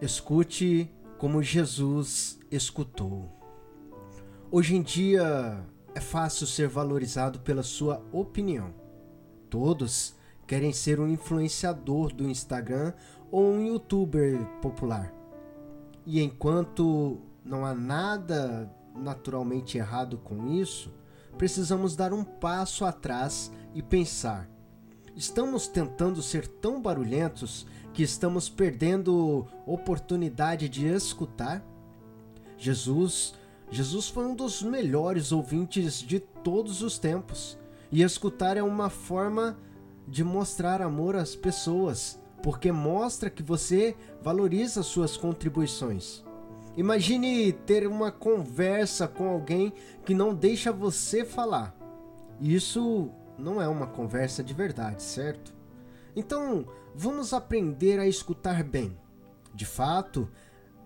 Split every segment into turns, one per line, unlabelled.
Escute como Jesus escutou. Hoje em dia é fácil ser valorizado pela sua opinião. Todos querem ser um influenciador do Instagram ou um youtuber popular. E enquanto não há nada naturalmente errado com isso, precisamos dar um passo atrás e pensar: estamos tentando ser tão barulhentos que estamos perdendo oportunidade de escutar? Jesus, Jesus foi um dos melhores ouvintes de todos os tempos. E escutar é uma forma de mostrar amor às pessoas, porque mostra que você valoriza suas contribuições. Imagine ter uma conversa com alguém que não deixa você falar. Isso não é uma conversa de verdade, certo? Então, vamos aprender a escutar bem. De fato,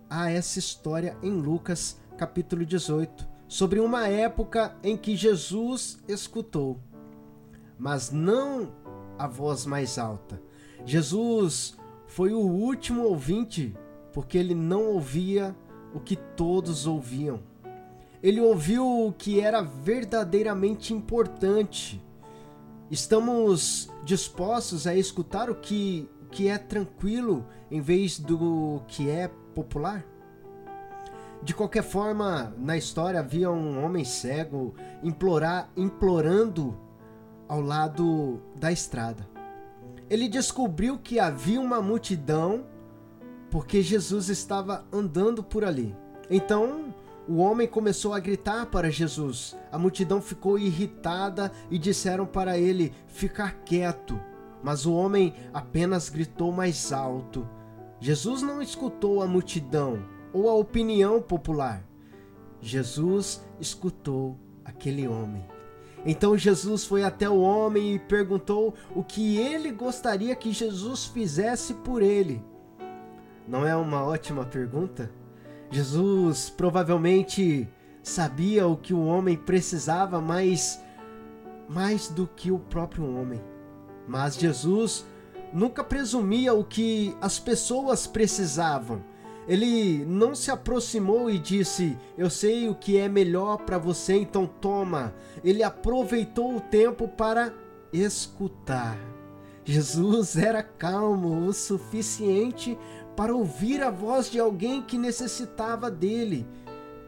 há essa história em Lucas, capítulo 18, sobre uma época em que Jesus escutou, mas não a voz mais alta. Jesus foi o último ouvinte, porque ele não ouvia o que todos ouviam. Ele ouviu o que era verdadeiramente importante Estamos dispostos a escutar o que, que é tranquilo em vez do que é popular? De qualquer forma, na história havia um homem cego implorar, implorando ao lado da estrada. Ele descobriu que havia uma multidão porque Jesus estava andando por ali. Então o homem começou a gritar para Jesus. A multidão ficou irritada e disseram para ele ficar quieto. Mas o homem apenas gritou mais alto. Jesus não escutou a multidão ou a opinião popular. Jesus escutou aquele homem. Então Jesus foi até o homem e perguntou o que ele gostaria que Jesus fizesse por ele. Não é uma ótima pergunta? Jesus provavelmente sabia o que o homem precisava mais mais do que o próprio homem. Mas Jesus nunca presumia o que as pessoas precisavam. Ele não se aproximou e disse: Eu sei o que é melhor para você, então toma. Ele aproveitou o tempo para escutar. Jesus era calmo o suficiente para ouvir a voz de alguém que necessitava dele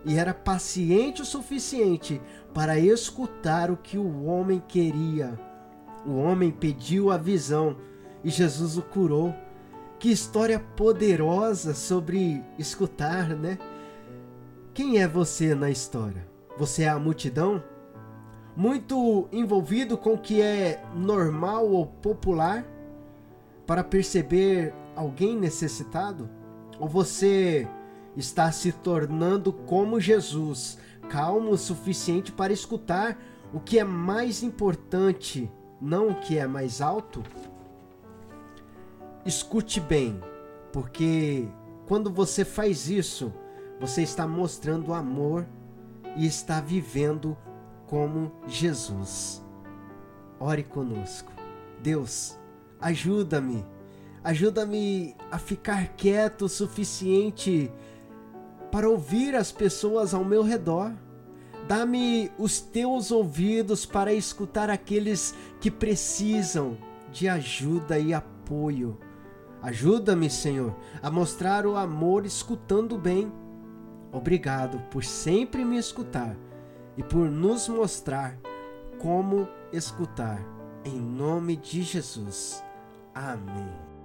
e era paciente o suficiente para escutar o que o homem queria. O homem pediu a visão e Jesus o curou. Que história poderosa sobre escutar, né? Quem é você na história? Você é a multidão? Muito envolvido com o que é normal ou popular para perceber alguém necessitado? Ou você está se tornando como Jesus, calmo o suficiente para escutar o que é mais importante, não o que é mais alto? Escute bem, porque quando você faz isso, você está mostrando amor e está vivendo como Jesus. Ore conosco. Deus, ajuda-me Ajuda-me a ficar quieto o suficiente para ouvir as pessoas ao meu redor. Dá-me os teus ouvidos para escutar aqueles que precisam de ajuda e apoio. Ajuda-me, Senhor, a mostrar o amor escutando bem. Obrigado por sempre me escutar e por nos mostrar como escutar. Em nome de Jesus. Amém.